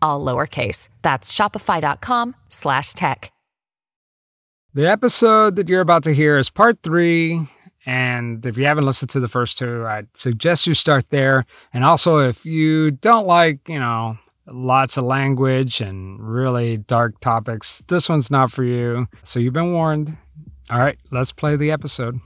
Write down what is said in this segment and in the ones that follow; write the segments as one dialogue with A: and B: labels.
A: all lowercase. That's shopify.com slash tech.
B: The episode that you're about to hear is part three. And if you haven't listened to the first two, I'd suggest you start there. And also, if you don't like, you know, lots of language and really dark topics, this one's not for you. So you've been warned. All right, let's play the episode.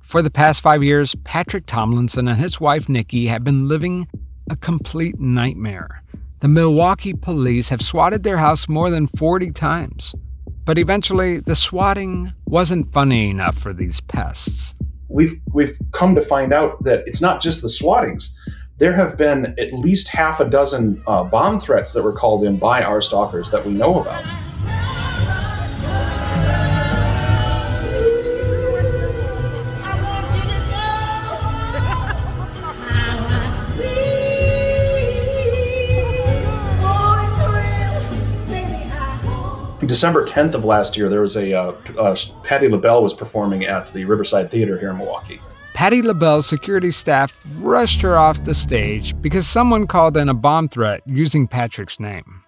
B: For the past five years, Patrick Tomlinson and his wife Nikki have been living a complete nightmare. The Milwaukee police have swatted their house more than 40 times. But eventually, the swatting wasn't funny enough for these pests.
C: We've, we've come to find out that it's not just the swattings. There have been at least half a dozen uh, bomb threats that were called in by our stalkers that we know about. December 10th of last year, there was a uh, uh, Patti LaBelle was performing at the Riverside Theater here in Milwaukee.
B: Patti LaBelle's security staff rushed her off the stage because someone called in a bomb threat using Patrick's name.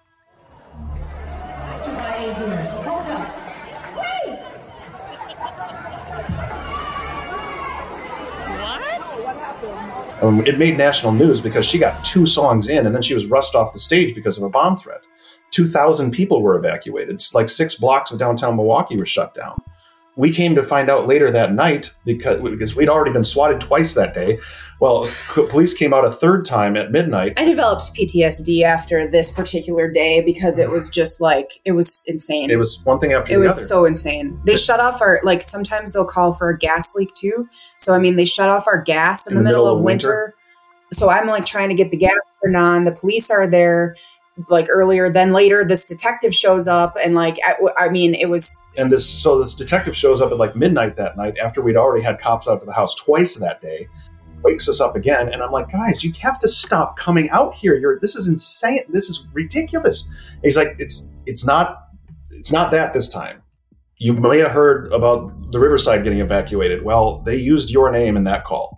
C: Um, it made national news because she got two songs in and then she was rushed off the stage because of a bomb threat. 2,000 people were evacuated. It's like six blocks of downtown Milwaukee were shut down. We came to find out later that night because, because we'd already been swatted twice that day. Well, police came out a third time at midnight.
D: I developed PTSD after this particular day because it was just like it was insane.
C: It was one thing after
D: it was
C: other.
D: so insane. They
C: It-
D: shut off our like sometimes they'll call for a gas leak too. So I mean they shut off our gas in, the, middle, of winter. So I'm like trying to get the gas turned on. The police are there like earlier. Then later this detective shows up and like I, I mean it was
C: and this so this detective shows up at like midnight that night after we'd already had cops out to the house twice that day wakes us up again and i'm like guys you have to stop coming out here. You're this is insane. This is ridiculous. And he's like it's it's not it's not that this time. You may have heard about the riverside getting evacuated. Well they used your name in that call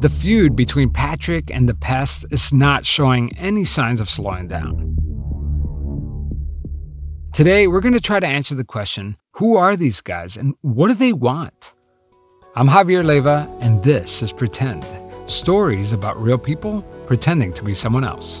B: The feud between Patrick and the pest is not showing any signs of slowing down. Today, we're going to try to answer the question who are these guys and what do they want? I'm Javier Leiva, and this is Pretend stories about real people pretending to be someone else.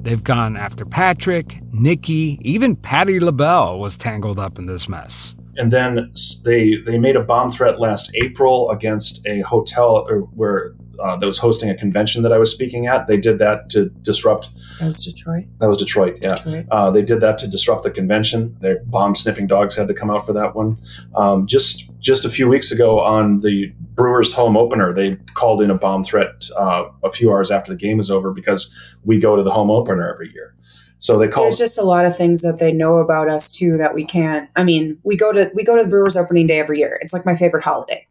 B: They've gone after Patrick, Nikki, even Patti LaBelle was tangled up in this mess.
C: And then they they made a bomb threat last April against a hotel uh, where uh, that was hosting a convention that I was speaking at. They did that to disrupt.
D: That was Detroit.
C: That was Detroit. Yeah,
D: Detroit.
C: Uh, they did that to disrupt the convention. Their bomb sniffing dogs had to come out for that one. Um, just just a few weeks ago on the Brewers home opener, they called in a bomb threat uh, a few hours after the game was over because we go to the home opener every year. So they called.
D: There's just a lot of things that they know about us too that we can't. I mean, we go to we go to the Brewers opening day every year. It's like my favorite holiday.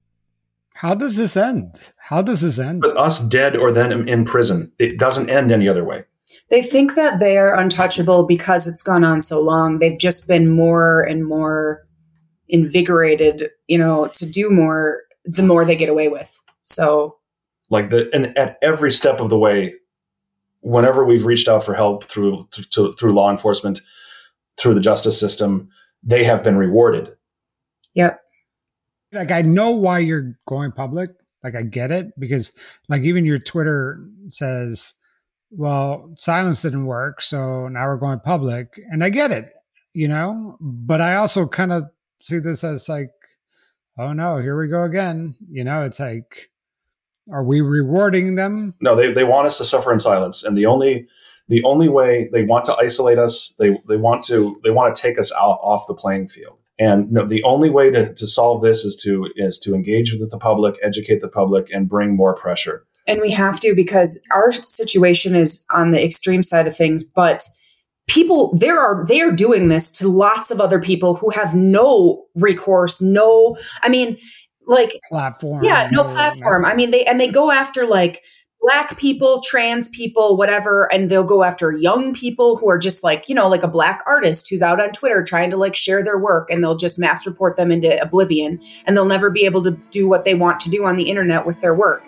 B: How does this end? How does this end?
C: With us dead or then in prison, it doesn't end any other way.
D: They think that they are untouchable because it's gone on so long. They've just been more and more invigorated, you know, to do more the more they get away with. So,
C: like the and at every step of the way, whenever we've reached out for help through through, through law enforcement, through the justice system, they have been rewarded.
D: Yep
B: like I know why you're going public. Like I get it because like even your Twitter says, well, silence didn't work, so now we're going public, and I get it, you know. But I also kind of see this as like, oh no, here we go again. You know, it's like, are we rewarding them?
C: No, they they want us to suffer in silence, and the only the only way they want to isolate us, they they want to they want to take us out off the playing field. And no, the only way to, to solve this is to is to engage with the public, educate the public, and bring more pressure.
D: And we have to because our situation is on the extreme side of things, but people there are they are doing this to lots of other people who have no recourse, no I mean like
B: platform.
D: Yeah, no, no platform. No. I mean they and they go after like black people, trans people, whatever, and they'll go after young people who are just like, you know, like a black artist who's out on Twitter trying to like share their work and they'll just mass report them into oblivion and they'll never be able to do what they want to do on the internet with their work.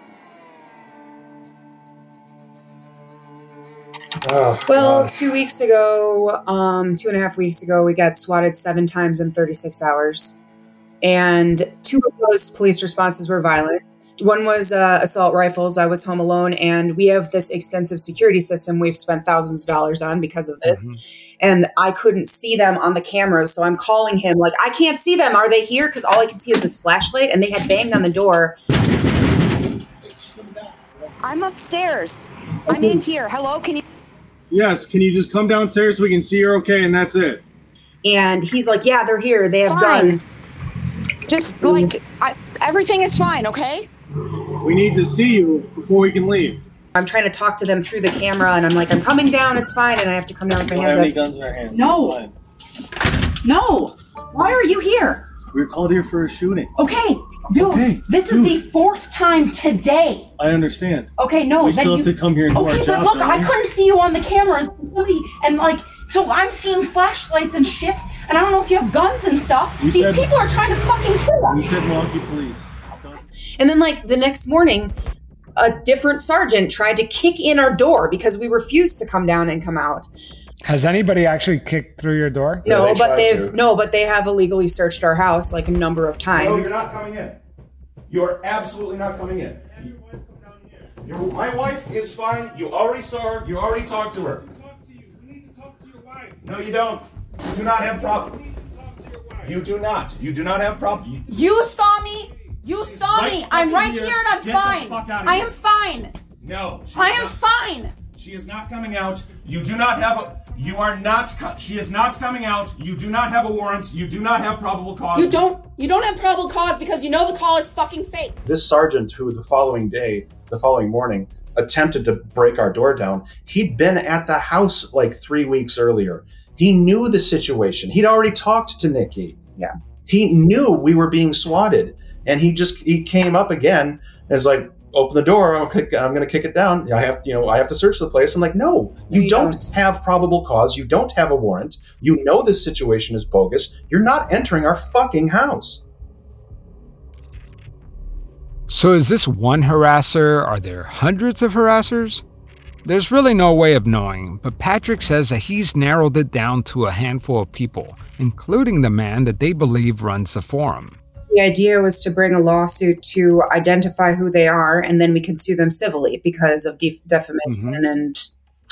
D: Oh, well, God. two weeks ago, um, two and a half weeks ago, we got swatted seven times in 36 hours. And two of those police responses were violent. One was uh, assault rifles. I was home alone, and we have this extensive security system we've spent thousands of dollars on because of this. Mm-hmm. And I couldn't see them on the cameras, so I'm calling him like, I can't see them. Are they here? Because all I can see is this flashlight, and they had banged on the door.
E: I'm upstairs. Okay. I'm in here. Hello, can you?
F: Yes. Can you just come downstairs so we can see you're okay, and that's it.
D: And he's like, Yeah, they're here. They have
E: fine.
D: guns.
E: Just like I, everything is fine, okay?
F: We need to see you before we can leave.
D: I'm trying to talk to them through the camera, and I'm like, I'm coming down. It's fine, and I have to come down with my hands
F: have
D: up.
F: guns in our hands.
E: No. No. Why are you here?
F: We were called here for a shooting.
E: Okay, dude. Okay, this dude. is the fourth time today.
F: I understand.
E: Okay, no.
F: We still
E: you,
F: have to come here and do
E: okay,
F: our job.
E: Okay, but look, I couldn't see you on the cameras. Somebody and like, so I'm seeing flashlights and shit, and I don't know if you have guns and stuff. You These said, people are trying to fucking kill us.
F: You said Milwaukee police.
D: And then, like, the next morning, a different sergeant tried to kick in our door because we refused to come down and come out.
B: Has anybody actually kicked through your door?
D: No, yeah, they but they've to. no, but they have illegally searched our house like a number of times.
G: No, you're not coming in. You're absolutely not coming in. Your, my wife is fine. You already saw her. You already talked to her. No, you don't. You do not have problem. You do not. You do not have problem.
E: You saw me you saw right me. I'm right here, here and I'm Get fine. I am fine.
G: No.
E: I am not. fine.
G: She is not coming out. You do not have a. You are not. She is not coming out. You do not have a warrant. You do not have probable cause.
E: You don't. You don't have probable cause because you know the call is fucking fake.
C: This sergeant, who the following day, the following morning, attempted to break our door down. He'd been at the house like three weeks earlier. He knew the situation. He'd already talked to Nikki.
D: Yeah.
C: He knew we were being swatted. And he just he came up again and is like open the door i'm, I'm going to kick it down. I have you know i have to search the place. I'm like no you, you don't, don't. have probable cause. You don't have a warrant. You know this situation is bogus. You're not entering our fucking house.
B: So is this one harasser? Are there hundreds of harassers there's really no way of knowing, but Patrick says that he's narrowed it down to a handful of people, including the man that they believe runs the forum.
D: The idea was to bring a lawsuit to identify who they are, and then we could sue them civilly because of def- defamation mm-hmm. and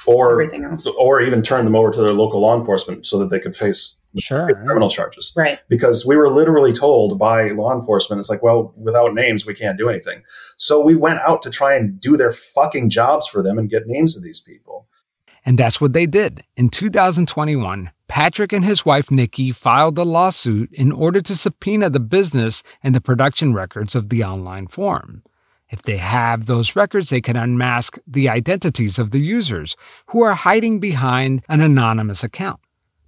C: or
D: everything else.
C: or even turn them over to their local law enforcement so that they could face
B: Sure.
C: criminal charges.
D: Right.
C: Because we were literally told by law enforcement, it's like, well, without names, we can't do anything. So we went out to try and do their fucking jobs for them and get names of these people.
B: And that's what they did. In 2021, Patrick and his wife Nikki filed a lawsuit in order to subpoena the business and the production records of the online forum. If they have those records, they can unmask the identities of the users who are hiding behind an anonymous account.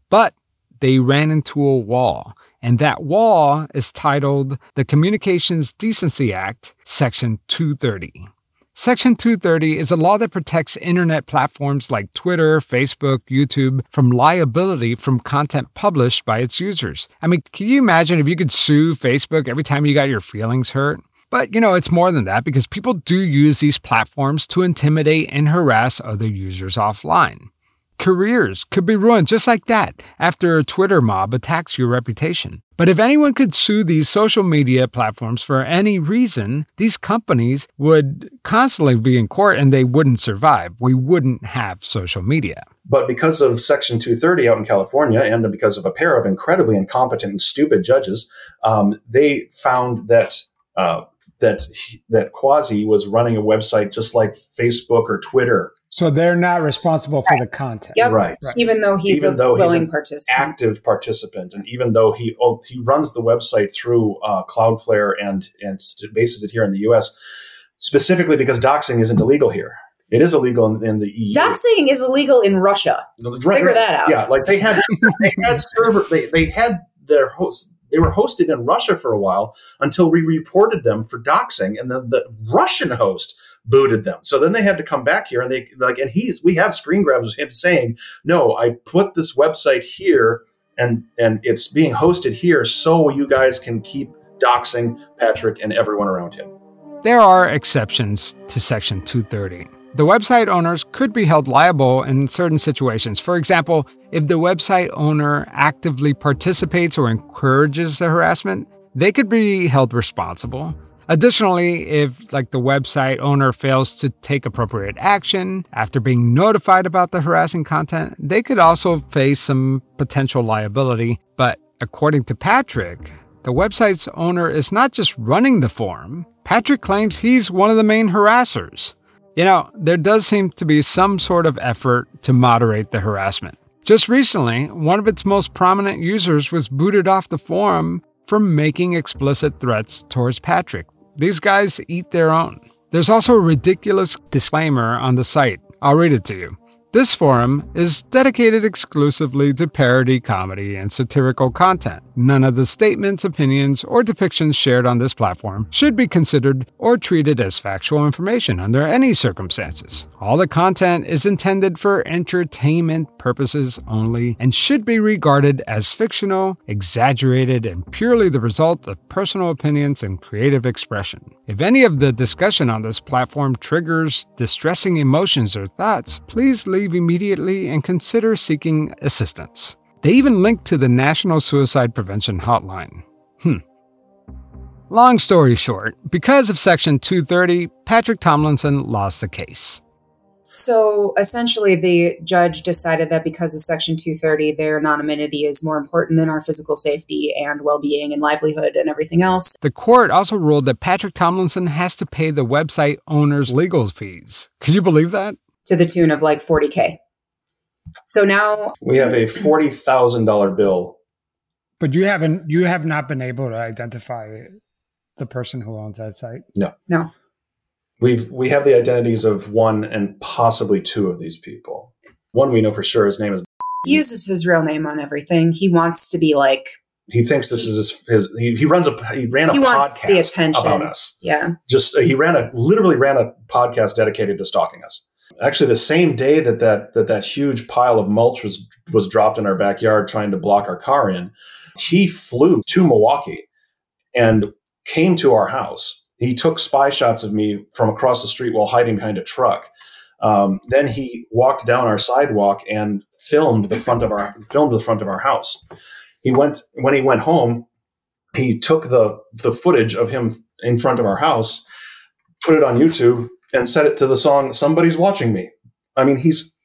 B: But they ran into a wall, and that wall is titled the Communications Decency Act, Section 230. Section 230 is a law that protects internet platforms like Twitter, Facebook, YouTube from liability from content published by its users. I mean, can you imagine if you could sue Facebook every time you got your feelings hurt? But you know, it's more than that because people do use these platforms to intimidate and harass other users offline. Careers could be ruined just like that after a Twitter mob attacks your reputation. But if anyone could sue these social media platforms for any reason, these companies would constantly be in court and they wouldn't survive. We wouldn't have social media.
C: But because of Section 230 out in California and because of a pair of incredibly incompetent and stupid judges, um, they found that. Uh, that he- that Quasi was running a website just like Facebook or Twitter,
B: So they're not responsible for the content.
D: Yep.
C: right?
D: Even though he's
C: Even
D: a
C: though he's
D: willing
C: an
D: participant.
C: active participant, and even though he oh, he runs the website through uh, Cloudflare and and st- bases it here in the U.S. specifically because doxing isn't illegal here. It is illegal in, in the EU.
D: Doxing is illegal in Russia.
C: Right,
D: Figure
C: right.
D: that out.
C: Yeah, like they had they had server they, they had their host they were hosted in Russia for a while until we reported them for doxing, and then the Russian host booted them. So then they had to come back here, and they like and he's we have screen grabs of him saying, "No, I put this website here, and and it's being hosted here, so you guys can keep doxing Patrick and everyone around him."
B: There are exceptions to Section 230. The website owners could be held liable in certain situations. For example, if the website owner actively participates or encourages the harassment, they could be held responsible. Additionally, if like the website owner fails to take appropriate action after being notified about the harassing content, they could also face some potential liability. But according to Patrick, the website's owner is not just running the forum. Patrick claims he's one of the main harassers. You know, there does seem to be some sort of effort to moderate the harassment. Just recently, one of its most prominent users was booted off the forum for making explicit threats towards Patrick. These guys eat their own. There's also a ridiculous disclaimer on the site. I'll read it to you. This forum is dedicated exclusively to parody, comedy, and satirical content. None of the statements, opinions, or depictions shared on this platform should be considered or treated as factual information under any circumstances. All the content is intended for entertainment purposes only and should be regarded as fictional, exaggerated, and purely the result of personal opinions and creative expression. If any of the discussion on this platform triggers distressing emotions or thoughts, please leave immediately and consider seeking assistance. They even link to the National Suicide Prevention Hotline. Hmm. Long story short, because of Section 230, Patrick Tomlinson lost the case.
D: So essentially, the judge decided that because of Section 230, their anonymity is more important than our physical safety and well being and livelihood and everything else.
B: The court also ruled that Patrick Tomlinson has to pay the website owner's legal fees. Could you believe that?
D: To the tune of like 40K. So now
C: We have a forty thousand dollar bill.
B: But you haven't you have not been able to identify the person who owns that site. No.
D: No.
C: We've we have the identities of one and possibly two of these people. One we know for sure. His name is.
D: he uses his real name on everything. He wants to be like,
C: He thinks this is his. his he, he runs a. He ran a
D: He wants
C: podcast
D: the attention.
C: about us.
D: yeah.
C: Just uh, he ran a literally ran a podcast dedicated to stalking us. Actually, the same day that that that that huge pile of mulch was was dropped in our backyard, trying to block our car in, he flew to Milwaukee and came to our house. He took spy shots of me from across the street while hiding behind a truck. Um, then he walked down our sidewalk and filmed the front of our filmed the front of our house. He went when he went home. He took the the footage of him in front of our house, put it on YouTube, and set it to the song "Somebody's Watching Me." I mean, he's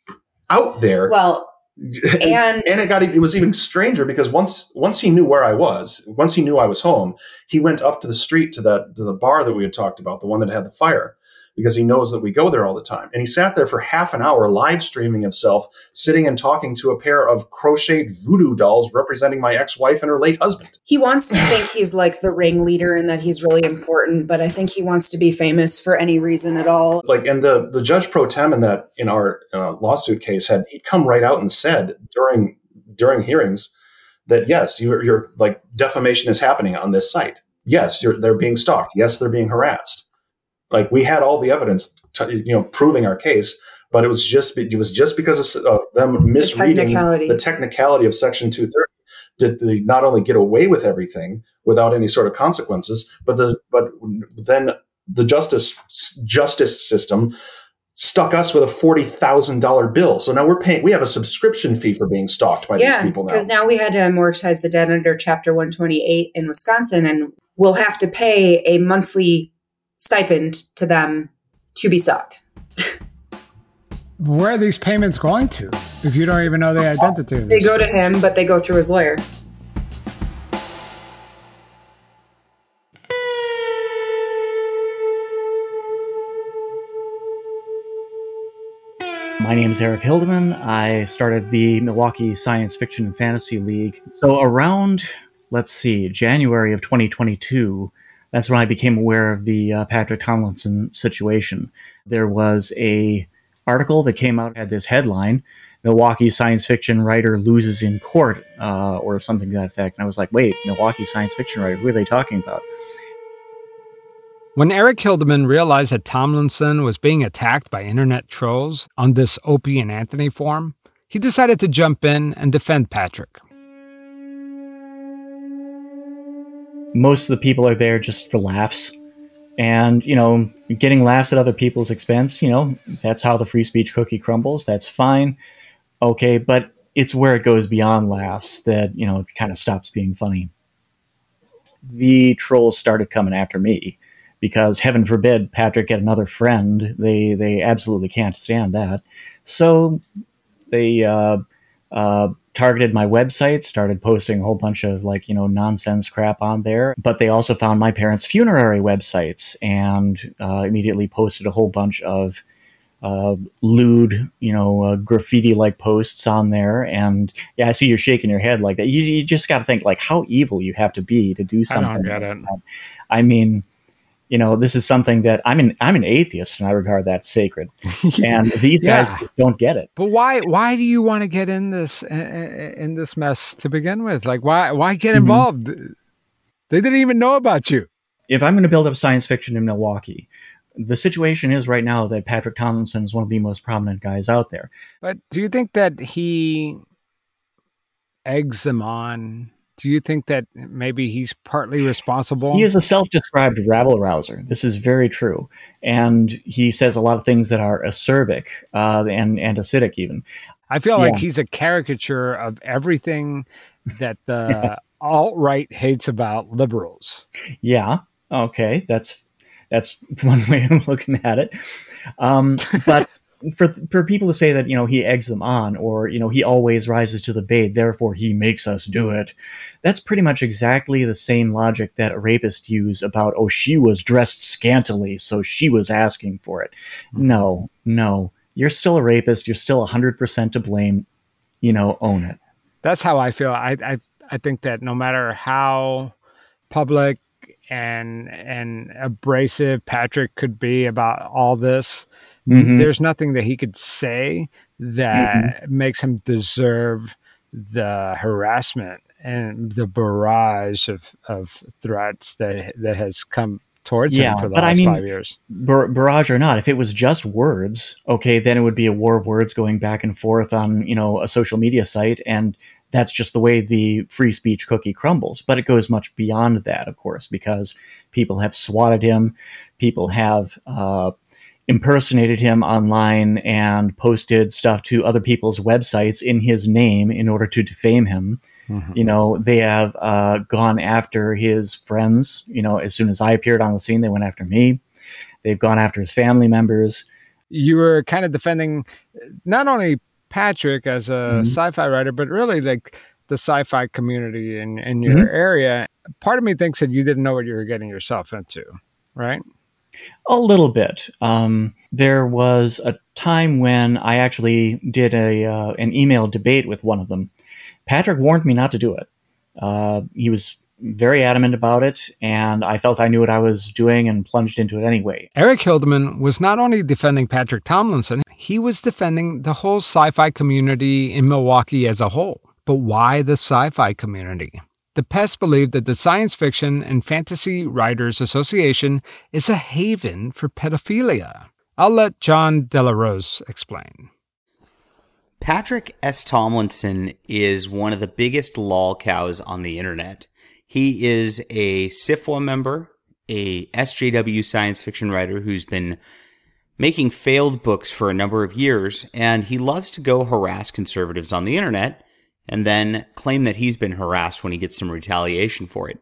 C: out there.
D: Well, and
C: and it got it was even stranger because once once he knew where I was, once he knew I was home, he went up to the street to that to the bar that we had talked about, the one that had the fire, because he knows that we go there all the time. And he sat there for half an hour live streaming himself, sitting and talking to a pair of crocheted voodoo dolls representing my ex-wife and her late husband.
D: he wants to think he's like the ringleader and that he's really important, but I think he wants to be famous for any reason at all.
C: Like, and the the judge pro tem in that in our uh, lawsuit case had he'd come right out and said during during hearings that yes, you're, you're like defamation is happening on this site. Yes, you're, they're being stalked. Yes, they're being harassed. Like we had all the evidence, to, you know, proving our case, but it was just it was just because of uh, them misreading
D: technicality.
C: the technicality of Section 230 did they not only get away with everything without any sort of consequences, but the but then the justice justice system stuck us with a forty thousand dollar bill. So now we're paying. We have a subscription fee for being stalked by
D: yeah,
C: these people now.
D: because now we had to amortize the debt under Chapter 128 in Wisconsin, and we'll have to pay a monthly stipend to them to be stalked.
B: Where are these payments going to if you don't even know the identity
D: They go to him, but they go through his lawyer.
H: My name is Eric Hildeman. I started the Milwaukee Science Fiction and Fantasy League. So around, let's see, January of 2022, that's when I became aware of the uh, Patrick Tomlinson situation. There was a article that came out had this headline: "Milwaukee science fiction writer loses in court," uh, or something to that effect. And I was like, "Wait, Milwaukee science fiction writer? Who are they talking about?"
B: When Eric Hildeman realized that Tomlinson was being attacked by internet trolls on this Opie and Anthony forum, he decided to jump in and defend Patrick.
H: Most of the people are there just for laughs. And you know getting laughs at other people's expense you know that's how the free speech cookie crumbles. That's fine. Okay but it's where it goes beyond laughs that you know it kind of stops being funny. The trolls started coming after me because heaven forbid patrick get another friend. They they absolutely can't stand that. So they uh, uh, targeted my website, started posting a whole bunch of like, you know, nonsense crap on there. But they also found my parents' funerary websites and uh, immediately posted a whole bunch of uh, lewd, you know, uh, graffiti like posts on there. And yeah, I see you're shaking your head like that. You, you just got to think like how evil you have to be to do
B: I
H: something.
B: get
H: like. I mean, you know, this is something that I'm an I'm an atheist and I regard that sacred. And these guys
B: Yeah.
H: just don't get it.
B: But why? Why do you want to get in this in, this mess to begin with? Like, why? Why get
H: Mhm.
B: involved? They didn't even know about you.
H: if I'm going to build up science fiction in Milwaukee, the situation is right now that Patrick Tomlinson is one of the most prominent guys out there.
B: But do you think that he eggs them on? Do you think that maybe he's partly responsible?
H: He is a self-described rabble rouser. This is very true, and he says a lot of things that are acerbic uh, and and acidic even.
B: I feel like he's a caricature of everything that the alt right hates about liberals.
H: Yeah, okay, that's that's one way of looking at it. Um, but for for people to say that you know he eggs them on, or you know he always rises to the bait, therefore he makes us do it, that's pretty much exactly the same logic that a rapist use about oh she was dressed scantily, so she was asking for it. Mm-hmm. No, no, you're still a rapist. You're still hundred percent to blame. You know, own it.
B: That's how I feel. I I I think that no matter how public and and abrasive Patrick could be about all this,
H: Mhm.
B: there's nothing that he could say that makes him deserve the harassment and the barrage of, of threats that that has come towards
H: Yeah,
B: him for the
H: but I
B: last
H: mean-
B: five years.
H: bar- barrage or not, if it was just words, okay, then it would be a war of words going back and forth on you know a social media site, and that's just the way the free speech cookie crumbles. But it goes much beyond that, of course, because people have swatted him, people have uh, impersonated him online and posted stuff to other people's websites in his name in order to defame him. You know, they have uh, gone after his friends. You know, as soon as I appeared on the scene, they went after me. They've gone after his family members.
B: You were kind of defending not only Patrick as a
H: Mhm.
B: sci-fi writer, but really like the sci-fi community in in your
H: Mhm.
B: area. Part of me thinks that you didn't know what you were getting yourself into, right?
H: A little bit. Um, there was a time when I actually did a uh, an email debate with one of them. Patrick warned me not to do it. Uh, he was very adamant about it, and I felt I knew what I was doing and plunged into it anyway.
B: Eric Hildeman was not only defending Patrick Tomlinson, he was defending the whole sci-fi community in Milwaukee as a whole. But why the sci-fi community? The Pest believe that the Science Fiction and Fantasy Writers Association is a haven for pedophilia. I'll let Jon Del Arroz explain.
I: Patrick S. Tomlinson is one of the biggest lol cows on the internet. He is a SFWA member, a SJW science fiction writer who's been making failed books for a number of years, and he loves to go harass conservatives on the internet and then claim that he's been harassed when he gets some retaliation for it.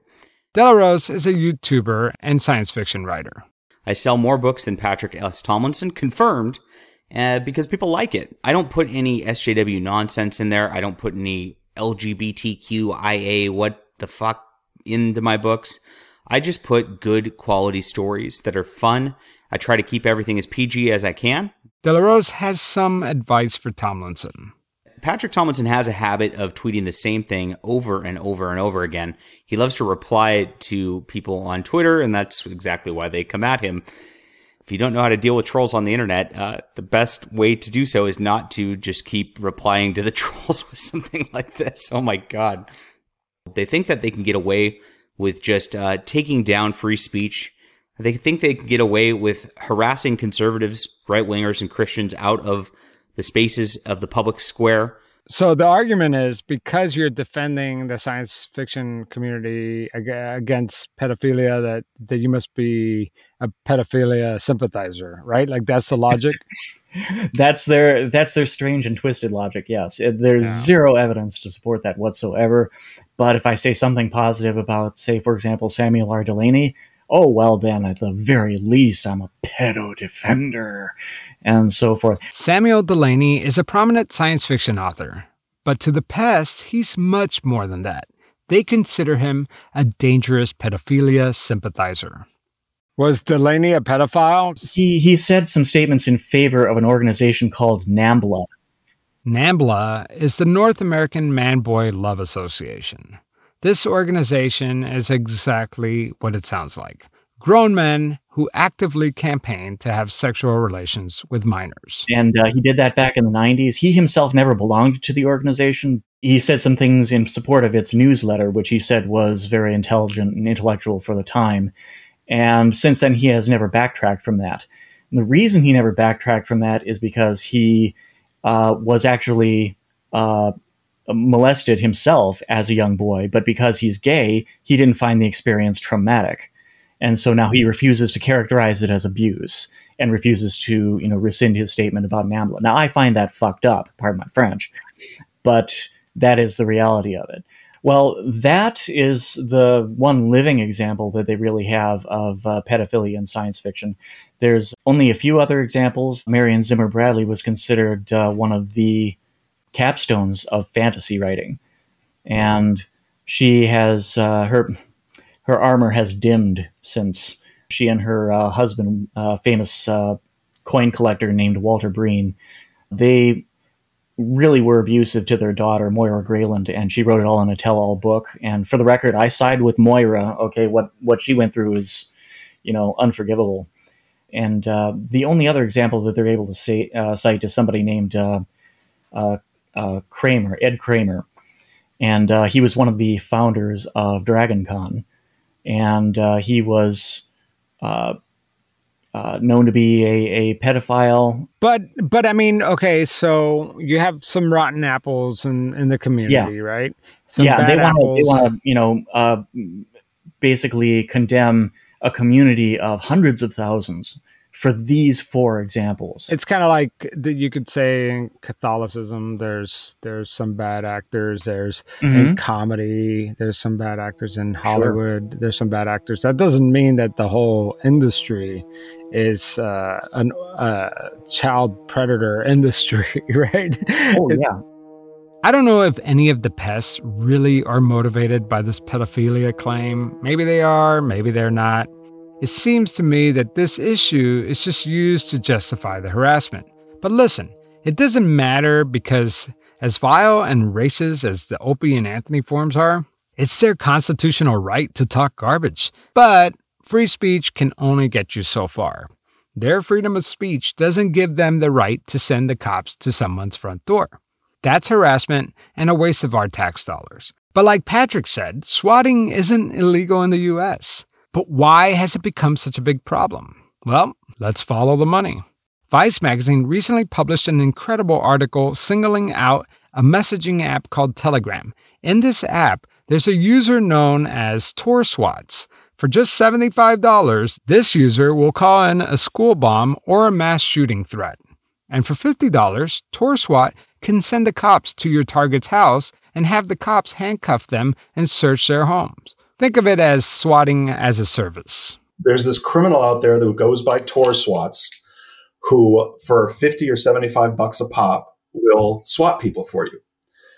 B: Del Arroz is a YouTuber and science fiction writer.
I: I sell more books than Patrick S. Tomlinson, confirmed, uh, because people like it. I don't put any SJW nonsense in there. I don't put any LGBTQIA, what the fuck, into my books. I just put good quality stories that are fun. I try to keep everything as PG as I can.
B: Del Arroz has some advice for Tomlinson.
I: Patrick Tomlinson has a habit of tweeting the same thing over and over and over again. He loves to reply to people on Twitter, and that's exactly why they come at him. If you don't know how to deal with trolls on the internet, uh, the best way to do so is not to just keep replying to the trolls with something like this. Oh my God. They think that they can get away with just uh, taking down free speech. They think they can get away with harassing conservatives, right wingers, and Christians out of the spaces of the public square.
B: So the argument is because you're defending the science fiction community against pedophilia, that that you must be a pedophilia sympathizer, right? Like that's the logic.
H: that's their that's their strange and twisted logic. Yes, there's
B: Yeah.
H: zero evidence to support that whatsoever. But if I say something positive about, say, for example, Samuel R. Delany, oh well, then at the very least, I'm a pedo defender, and so forth.
B: Samuel Delany is a prominent science fiction author, but to the pest, he's much more than that. They consider him a dangerous pedophilia sympathizer. Was Delany a pedophile?
H: He he said some statements in favor of an organization called NAMBLA.
B: NAMBLA is the North American Man Boy Love Association. This organization is exactly what it sounds like grown men who actively campaigned to have sexual relations with minors.
H: and uh, he did that back in the 90s. He himself never belonged to the organization. He said some things in support of its newsletter, which he said was very intelligent and intellectual for the time. And since then, he has never backtracked from that. And the reason he never backtracked from that is because he uh, was actually uh, molested himself as a young boy, but because he's gay, he didn't find the experience traumatic. And so now he refuses to characterize it as abuse and refuses to, you know, rescind his statement about NAMBLA. Now I find that fucked up, pardon my French, but that is the reality of it. Well, that is the one living example that they really have of uh, pedophilia in science fiction. There's only a few other examples. Marion Zimmer Bradley was considered uh, one of the capstones of fantasy writing, and she has uh, her her armor has dimmed since she and her uh, husband, uh, famous uh, coin collector named Walter Breen, they really were abusive to their daughter Moira Greyland, and she wrote it all in a tell-all book. And for the record, I side with Moira. Okay, what what she went through is, you know, unforgivable. And uh, the only other example that they're able to say, uh, cite is somebody named uh, Kramer, Ed Kramer, and he was one of the founders of DragonCon, and uh, he was uh, uh, known to be a, a pedophile.
B: But but I mean, okay, so you have some rotten apples in, in the community, right? Some
H: yeah, they want to they want to you know uh, basically condemn a community of hundreds of thousands for these four examples.
B: It's kind of like that you could say in Catholicism. There's there's some bad actors. There's in
H: Mhm.
B: comedy. There's some bad actors in Hollywood. There's some bad actors. That doesn't mean that the whole industry is uh, a uh, child predator industry, right?
H: Oh yeah.
B: I don't know if any of the pests really are motivated by this pedophilia claim. Maybe they are, maybe they're not. It seems to me that this issue is just used to justify the harassment. But listen, it doesn't matter because, as vile and racist as the Opie and Anthony forums are, it's their constitutional right to talk garbage. But free speech can only get you so far. Their freedom of speech doesn't give them the right to send the cops to someone's front door. That's harassment and a waste of our tax dollars. But like Patrick said, swatting isn't illegal in the US. But why has it become such a big problem? Well, let's follow the money. Vice magazine recently published an incredible article singling out a messaging app called Telegram. In this app, there's a user known as TorSwats. For just $75, this user will call in a school bomb or a mass shooting threat. And for $50, TorSwat can send the cops to your target's house and have the cops handcuff them and search their homes. Think of it as swatting as a service.
C: There's this criminal out there who goes by Tor Swats, who for 50 or 75 bucks a pop will swat people for you.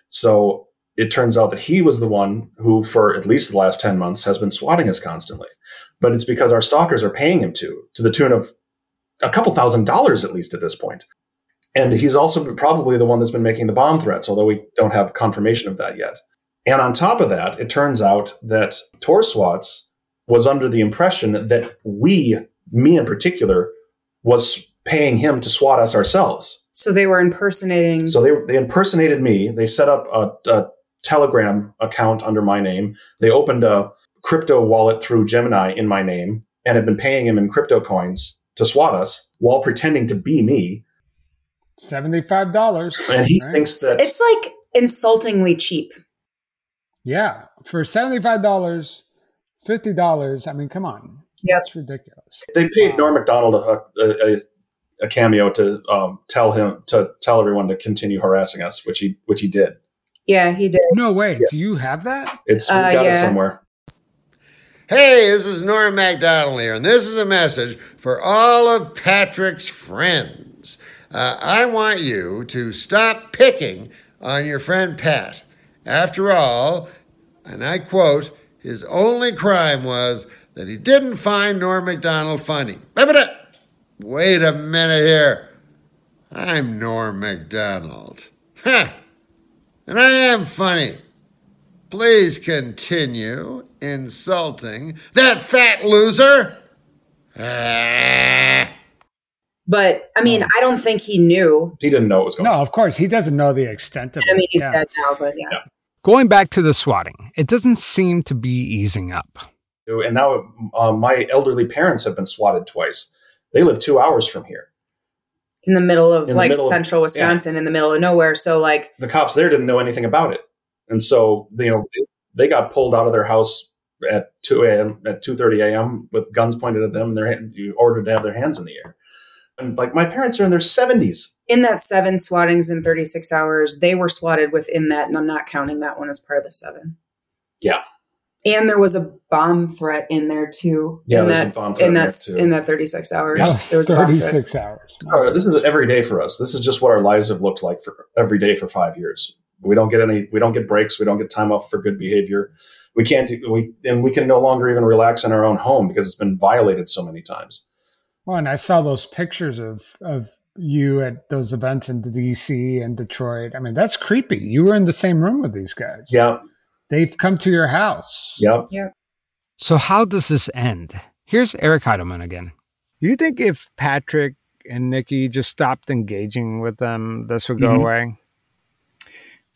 C: So it turns out that he was the one who, for at least the last 10 months, has been swatting us constantly. But it's because our stalkers are paying him to, to the tune of a couple thousand dollars at least at this point. And he's also probably the one that's been making the bomb threats, although we don't have confirmation of that yet. And on top of that, it turns out that Torswats was under the impression that we, me in particular, was paying him to swat us ourselves.
D: So they were impersonating.
C: So they, they impersonated me. They set up a, a Telegram account under my name. They opened a crypto wallet through Gemini in my name and have been paying him in crypto coins to swat us while pretending to be me
B: Seventy-five dollars,
C: and he right? thinks that
D: it's like insultingly cheap.
B: Yeah, for seventy-five dollars, fifty dollars. I mean, come on,
D: yeah,
B: that's ridiculous.
C: They paid Norm Macdonald a, a, a cameo to um, tell him to tell everyone to continue harassing us, which he which he did.
D: Yeah, he did.
B: No way. Yeah. Do you have that?
C: It's we uh, got yeah. it somewhere.
J: Hey, this is Norm Macdonald here, and this is a message for all of Patrick's friends uh, I want you to stop picking on your friend Pat. After all, and I quote, his only crime was that he didn't find Norm Macdonald funny. Wait a minute here. I'm Norm Macdonald. Huh. And I am funny. Please continue insulting that fat loser. Ah.
D: But I mean, I don't think he knew.
C: He didn't know what was going
B: no, on. Of course. He doesn't know the extent of
D: it. I mean, he's
B: yeah.
D: dead now, but yeah. yeah.
B: Going back to the swatting, it doesn't seem to be easing up.
C: And now uh, my elderly parents have been swatted twice. They live two hours from here.
D: In the middle of in like middle central of, Wisconsin, yeah. in the middle of nowhere. So, like,
C: the cops there didn't know anything about it. And so, you know, they got pulled out of their house at 2 a.m., at 2.30 a.m. with guns pointed at them and they're ordered to have their hands in the air. And like my parents are in their 70s.
D: In that seven swattings in 36 hours, they were swatted within that, and I'm not counting that one as part of the seven.
C: Yeah.
D: And there was a bomb threat in there too.
C: Yeah,
D: in
C: that, in
D: that in that 36 hours.
B: Yes, there was 36 hours.
C: Oh, this is every day for us. This is just what our lives have looked like for every day for five years. We don't get any. We don't get breaks. We don't get time off for good behavior. We can't. We and we can no longer even relax in our own home because it's been violated so many times.
B: Well, and I saw those pictures of of you at those events in DC and Detroit. I mean, that's creepy. You were in the same room with these guys.
C: Yeah.
B: They've come to your house.
C: Yep.
D: Yeah.
B: So how does this end? Here's Eric Heidelman again. Do you think if Patrick and Nikki just stopped engaging with them, this would go mm-hmm. away?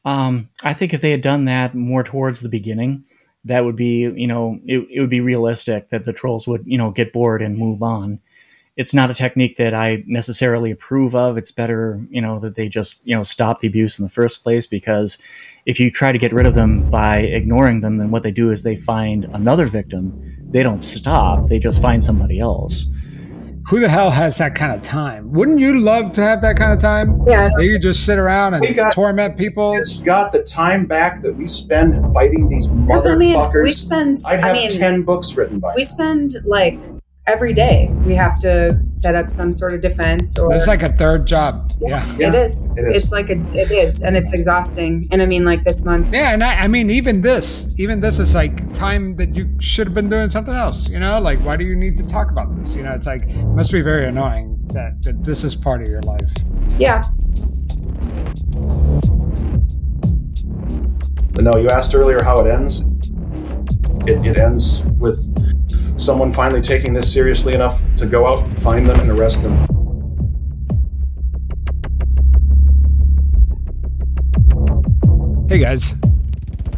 H: Um, I think if they had done that more towards the beginning, that would be, you know, it, it would be realistic that the trolls would, you know, get bored and move on it's not a technique that I necessarily approve of. It's better, you know, that they just, you know, stop the abuse in the first place because if you try to get rid of them by ignoring them, then what they do is they find another victim. They don't stop, they just find somebody else.
B: Who the hell has that kind of time? Wouldn't you love to have that kind of time?
D: Yeah.
B: That you just sit around and got, torment people?
C: It's got the time back that we spend fighting these motherfuckers. I mean,
D: we spend.
C: I'd have
D: I mean,
C: ten books written by.
D: We
C: now.
D: spend like every day we have to set up some sort of defense or
B: It's like a third job. Yeah.
D: it is.
C: it is.
D: It's like a it is, and it's exhausting. And I mean, like this month,
B: Yeah, and I, I mean, even this, even this is like time that you should have been doing something else. You know, like why do you need to talk about this? You know, it's like it must be very annoying that, that this is part of your life.
D: yeah,
C: But no, you asked earlier how it ends. It, it ends with someone finally taking this seriously enough to go out, and find them, and arrest them.
B: Hey guys.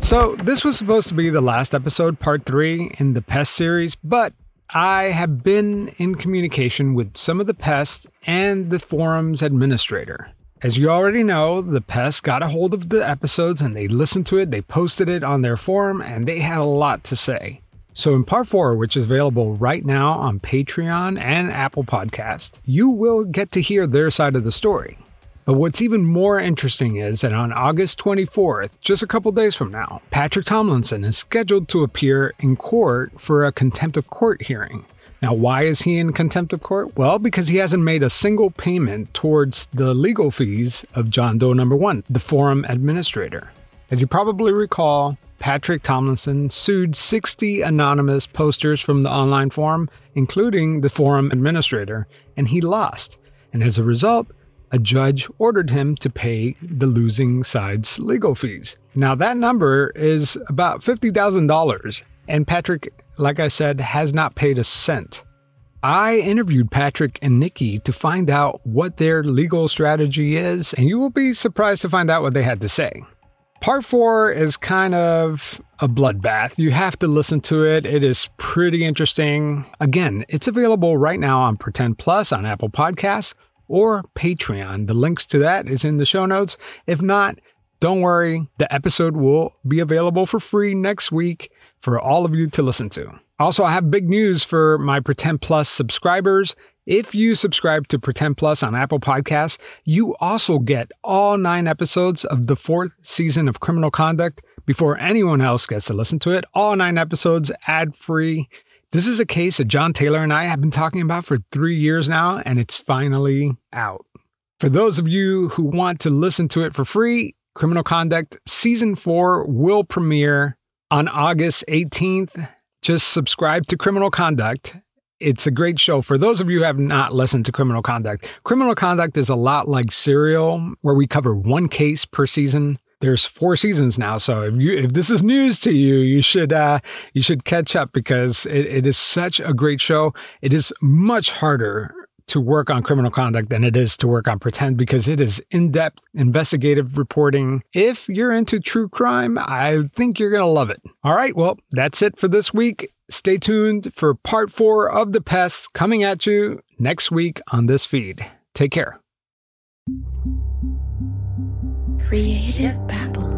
B: So, this was supposed to be the last episode, part three in the Pest series, but I have been in communication with some of the pests and the forum's administrator. As you already know, the pests got a hold of the episodes and they listened to it, they posted it on their forum, and they had a lot to say. So, in part four, which is available right now on Patreon and Apple Podcast, you will get to hear their side of the story. But what's even more interesting is that on August 24th, just a couple days from now, Patrick Tomlinson is scheduled to appear in court for a contempt of court hearing. Now, why is he in contempt of court? Well, because he hasn't made a single payment towards the legal fees of John Doe number one, the forum administrator. As you probably recall, Patrick Tomlinson sued 60 anonymous posters from the online forum, including the forum administrator, and he lost. And as a result, a judge ordered him to pay the losing side's legal fees. Now, that number is about $50,000, and Patrick, like I said, has not paid a cent. I interviewed Patrick and Nikki to find out what their legal strategy is, and you will be surprised to find out what they had to say. Part four is kind of a bloodbath. You have to listen to it. It is pretty interesting. Again, it's available right now on Pretend Plus on Apple Podcasts or Patreon. The links to that is in the show notes. If not, don't worry, the episode will be available for free next week for all of you to listen to. Also, I have big news for my Pretend Plus subscribers. If you subscribe to Pretend Plus on Apple Podcasts, you also get all nine episodes of the fourth season of Criminal Conduct before anyone else gets to listen to it. All nine episodes ad free. This is a case that John Taylor and I have been talking about for three years now, and it's finally out. For those of you who want to listen to it for free, Criminal Conduct Season 4 will premiere on August 18th. Just subscribe to Criminal Conduct. It's a great show. For those of you who have not listened to Criminal Conduct, Criminal Conduct is a lot like Serial, where we cover one case per season. There's four seasons now, so if you if this is news to you, you should uh, you should catch up because it, it is such a great show. It is much harder to work on criminal conduct than it is to work on pretend because it is in-depth investigative reporting. If you're into true crime, I think you're going to love it. All right, well, that's it for this week. Stay tuned for part 4 of The Pests coming at you next week on this feed. Take care.
K: Creative Babble.